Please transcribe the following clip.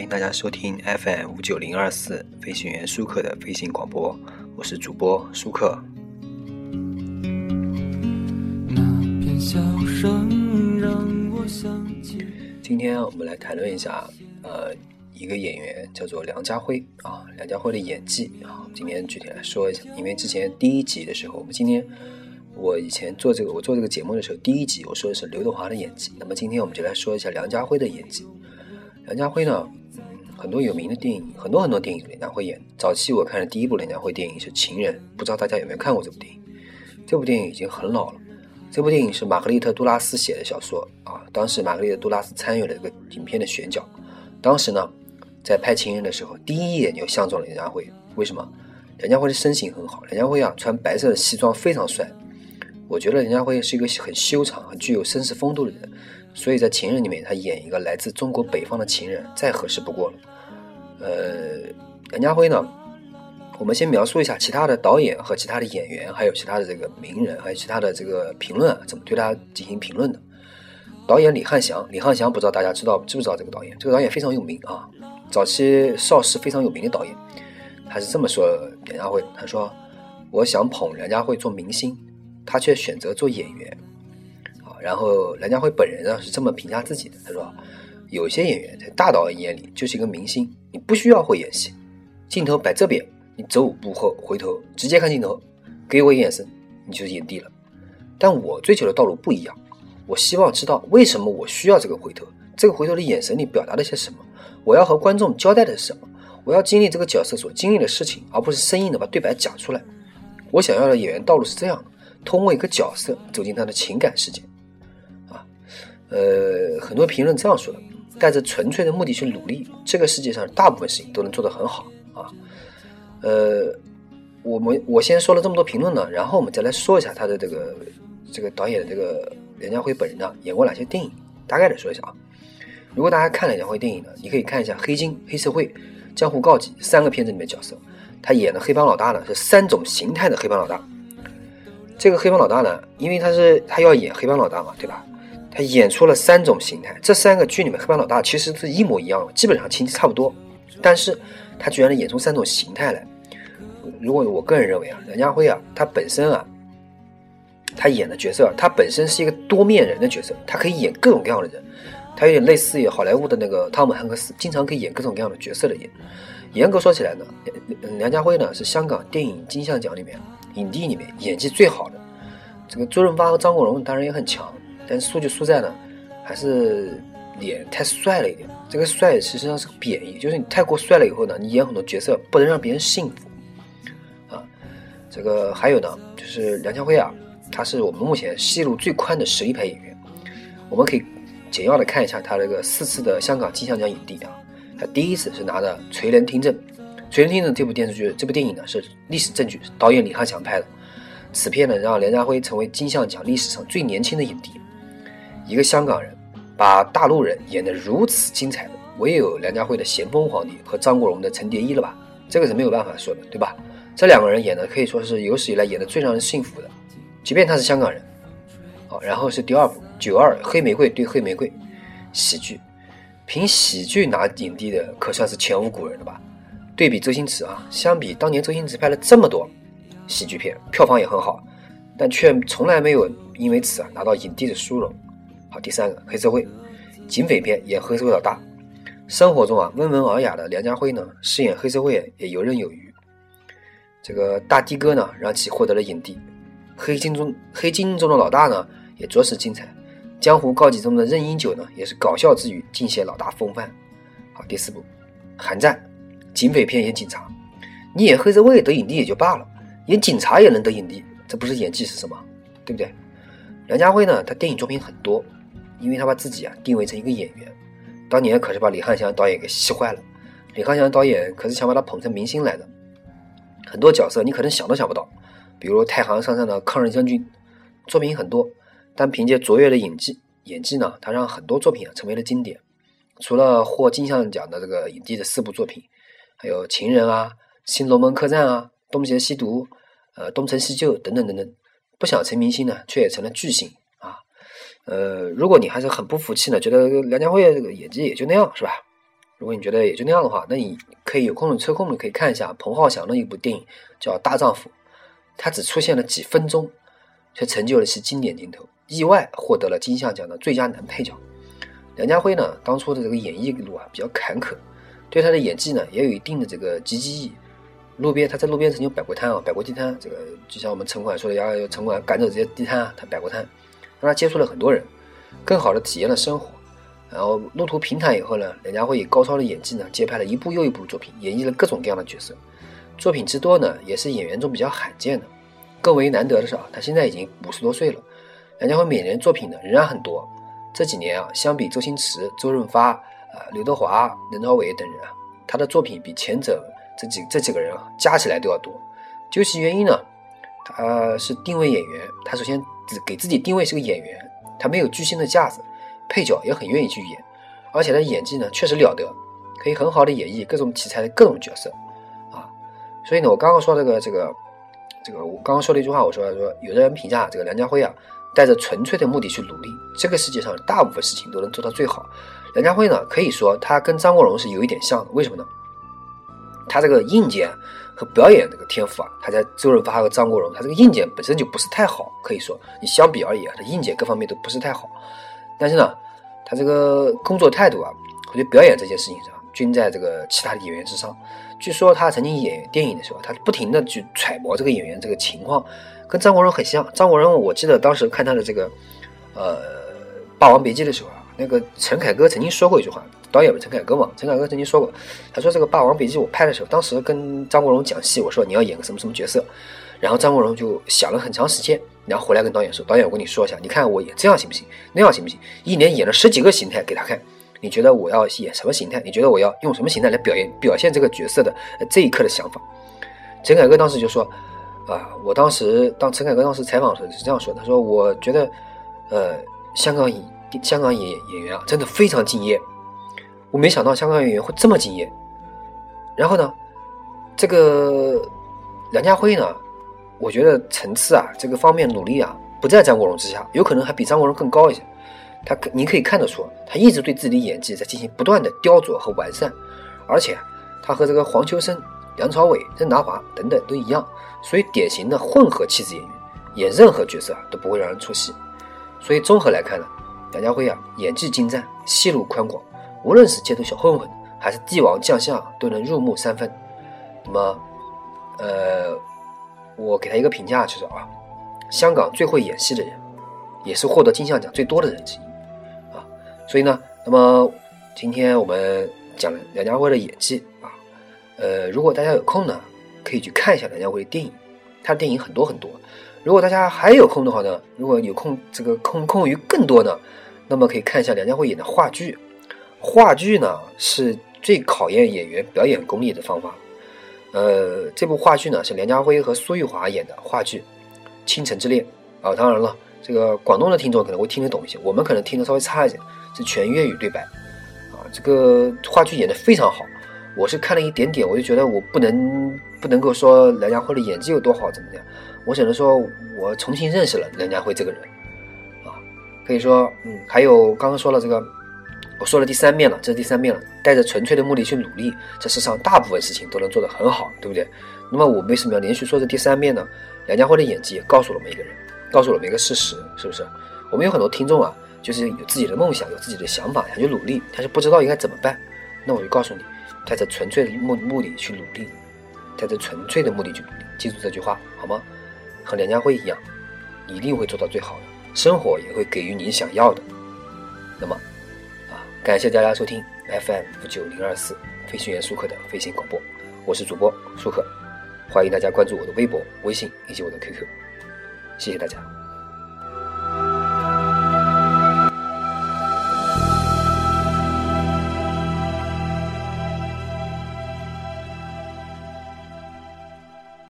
欢迎大家收听 FM 五九零二四飞行员舒克的飞行广播，我是主播舒克。今天我们来谈论一下，呃，一个演员叫做梁家辉啊，梁家辉的演技啊，今天具体来说一下，因为之前第一集的时候，我们今天。我以前做这个，我做这个节目的时候，第一集我说的是刘德华的演技。那么今天我们就来说一下梁家辉的演技。梁家辉呢，嗯，很多有名的电影，很多很多电影梁家辉演。早期我看的第一部梁家辉电影是《情人》，不知道大家有没有看过这部电影？这部电影已经很老了。这部电影是玛格丽特·杜拉斯写的小说啊。当时玛格丽特·杜拉斯参与了一个影片的选角。当时呢，在拍《情人》的时候，第一眼就相中了梁家辉。为什么？梁家辉的身形很好，梁家辉啊，穿白色的西装非常帅。我觉得梁家辉是一个很修长、很具有绅士风度的人，所以在《情人》里面，他演一个来自中国北方的情人，再合适不过了。呃，梁家辉呢，我们先描述一下其他的导演和其他的演员，还有其他的这个名人，还有其他的这个评论啊，怎么对他进行评论的？导演李汉祥，李汉祥不知道大家知道知不知道这个导演？这个导演非常有名啊，早期邵氏非常有名的导演，他是这么说梁家辉，他说：“我想捧梁家辉做明星。”他却选择做演员，然后梁家辉本人呢是这么评价自己的，他说：“有些演员在大导演眼里就是一个明星，你不需要会演戏，镜头摆这边，你走五步后回头直接看镜头，给我一眼神，你就是影帝了。但我追求的道路不一样，我希望知道为什么我需要这个回头，这个回头的眼神里表达了些什么，我要和观众交代的是什么，我要经历这个角色所经历的事情，而不是生硬的把对白讲出来。我想要的演员道路是这样的。”通过一个角色走进他的情感世界，呃，很多评论这样说的：带着纯粹的目的去努力，这个世界上大部分事情都能做得很好啊。呃，我们我先说了这么多评论呢，然后我们再来说一下他的这个这个导演的这个梁家辉本人呢演过哪些电影，大概的说一下啊。如果大家看梁家辉电影呢，你可以看一下《黑金》《黑社会》《江湖告急》三个片子里面角色，他演的黑帮老大呢是三种形态的黑帮老大。这个黑帮老大呢，因为他是他要演黑帮老大嘛，对吧？他演出了三种形态，这三个剧里面黑帮老大其实是一模一样的，基本上情节差不多，但是他居然能演出三种形态来。如果我个人认为啊，梁家辉啊，他本身啊，他演的角色，他本身是一个多面人的角色，他可以演各种各样的人，他有点类似于好莱坞的那个汤姆汉克斯，经常可以演各种各样的角色的演。严格说起来呢，梁家辉呢是香港电影金像奖里面。影帝里面演技最好的，这个周润发和张国荣当然也很强，但是输就输在呢，还是脸太帅了一点。这个帅实际上是个贬义，就是你太过帅了以后呢，你演很多角色不能让别人信服啊。这个还有呢，就是梁家辉啊，他是我们目前戏路最宽的实力派演员。我们可以简要的看一下他这个四次的香港金像奖影帝啊，他第一次是拿的《垂帘听政》。《垂帘听政》这部电视剧，这部电影呢是历史证据，导演李翰祥拍的。此片呢让梁家辉成为金像奖历史上最年轻的影帝。一个香港人把大陆人演得如此精彩的，唯有梁家辉的咸丰皇帝和张国荣的陈蝶衣了吧？这个是没有办法说的，对吧？这两个人演的可以说是有史以来演的最让人信服的，即便他是香港人。好，然后是第二部《九二黑玫瑰对黑玫瑰》，喜剧，凭喜剧拿影帝的可算是前无古人了吧？对比周星驰啊，相比当年周星驰拍了这么多喜剧片，票房也很好，但却从来没有因为此啊拿到影帝的殊荣。好，第三个黑社会警匪片演黑社会老大，生活中啊温文尔雅的梁家辉呢饰演黑社会也游刃有余。这个大的哥呢让其获得了影帝，黑金中黑金中的老大呢也着实精彩，江湖告急中的任英九呢也是搞笑之余尽显老大风范。好，第四部寒战。警匪片演警察，你演黑社会得影帝也就罢了，演警察也能得影帝，这不是演技是什么？对不对？梁家辉呢，他电影作品很多，因为他把自己啊定位成一个演员，当年可是把李翰祥导演给气坏了。李翰祥导演可是想把他捧成明星来的，很多角色你可能想都想不到，比如太行山上的抗日将军，作品很多，但凭借卓越的演技，演技呢，他让很多作品啊成为了经典。除了获金像奖的这个影帝的四部作品。还有情人啊，新龙门客栈啊，东邪西毒，呃，东成西就等等等等，不想成明星呢，却也成了巨星。呃，如果你还是很不服气呢，觉得梁家辉这个演技也就那样，是吧？如果你觉得也就那样的话，那你可以有空的抽空的可以看一下彭浩翔的一部电影叫《大丈夫》，他只出现了几分钟，却成就了其经典镜头，意外获得了金像奖的最佳男配角。梁家辉呢，当初的这个演艺路啊比较坎坷，对他的演技呢也有一定的这个积极意义。路边他在路边曾经摆过摊啊，摆过地摊，这个就像我们城管说的，要城管赶走这些地摊啊，他摆过摊，让他接触了很多人，更好的体验了生活。然后路途平坦以后呢，梁家辉以高超的演技呢，接拍了一部又一部作品，演绎了各种各样的角色。作品之多呢，也是演员中比较罕见的。更为难得的是啊，他现在已经五十多岁了。梁家辉每年作品呢仍然很多。这几年啊，相比周星驰、周润发、啊刘德华、任朝伟等人啊，他的作品比前者这几这几个人啊加起来都要多。究其原因呢，他是定位演员，他首先给自己定位是个演员，他没有巨星的架子。配角也很愿意去演，而且他演技呢确实了得，可以很好的演绎各种题材的各种角色，啊，所以呢，我刚刚说这个这个这个，我刚刚说了一句话，我说说有的人评价这个梁家辉啊，带着纯粹的目的去努力，这个世界上大部分事情都能做到最好。梁家辉呢，可以说他跟张国荣是有一点像的，为什么呢？他这个硬件和表演这个天赋啊，他在周润发和张国荣，他这个硬件本身就不是太好，可以说你相比而言，他硬件各方面都不是太好。但是呢，他这个工作态度啊，或者表演这件事情上，均在这个其他的演员之上。据说他曾经演电影的时候，他不停的去揣摩这个演员这个情况，跟张国荣很像。张国荣，我记得当时看他的这个，呃，《霸王别姬》的时候啊，那个陈凯歌曾经说过一句话，导演陈凯歌嘛，陈凯歌曾经说过，他说这个《霸王别姬》我拍的时候，当时跟张国荣讲戏，我说你要演个什么什么角色，然后张国荣就想了很长时间。然后回来跟导演说：“导演，我跟你说一下，你看我演这样行不行？那样行不行？一年演了十几个形态给他看，你觉得我要演什么形态？你觉得我要用什么形态来表演表现这个角色的这一刻的想法？”陈凯歌当时就说：“啊，我当时当陈凯歌当时采访的时候是这样说，他说我觉得，呃，香港演香港演演员啊，真的非常敬业，我没想到香港演员会这么敬业。然后呢，这个梁家辉呢？”我觉得层次啊，这个方面努力啊，不在张国荣之下，有可能还比张国荣更高一些。他，你可以看得出，他一直对自己的演技在进行不断的雕琢和完善，而且他和这个黄秋生、梁朝伟、任达华等等都一样，属于典型的混合气质演员，演任何角色啊都不会让人出戏。所以综合来看呢，梁家辉啊，演技精湛，戏路宽广，无论是街头小混混还是帝王将相，都能入木三分。那么，呃。我给他一个评价，就是啊，香港最会演戏的人，也是获得金像奖最多的人之一，啊，所以呢，那么今天我们讲梁家辉的演技啊，呃，如果大家有空呢，可以去看一下梁家辉的电影，他的电影很多很多。如果大家还有空的话呢，如果有空这个空空余更多呢，那么可以看一下梁家辉演的话剧，话剧呢是最考验演员表演功力的方法。呃，这部话剧呢是梁家辉和苏玉华演的话剧《倾城之恋》啊。当然了，这个广东的听众可能会听得懂一些，我们可能听得稍微差一点，是全粤语对白啊。这个话剧演得非常好，我是看了一点点，我就觉得我不能不能够说梁家辉的演技有多好怎么样，我只能说我重新认识了梁家辉这个人啊。可以说，嗯，还有刚刚说了这个。我说了第三遍了，这是第三遍了。带着纯粹的目的去努力，这世上大部分事情都能做得很好，对不对？那么我为什么要连续说这第三遍呢？梁家辉的演技也告诉了我们一个人，告诉了我们一个事实，是不是？我们有很多听众啊，就是有自己的梦想，有自己的想法，想去努力，但是不知道应该怎么办。那我就告诉你，带着纯粹的目目的去努力，带着纯粹的目的去努力，记住这句话好吗？和梁家辉一样，一定会做到最好的，生活也会给予你想要的。那么。感谢大家收听 FM 五九零二四飞行员舒克的飞行广播，我是主播舒克，欢迎大家关注我的微博、微信以及我的 QQ，谢谢大家。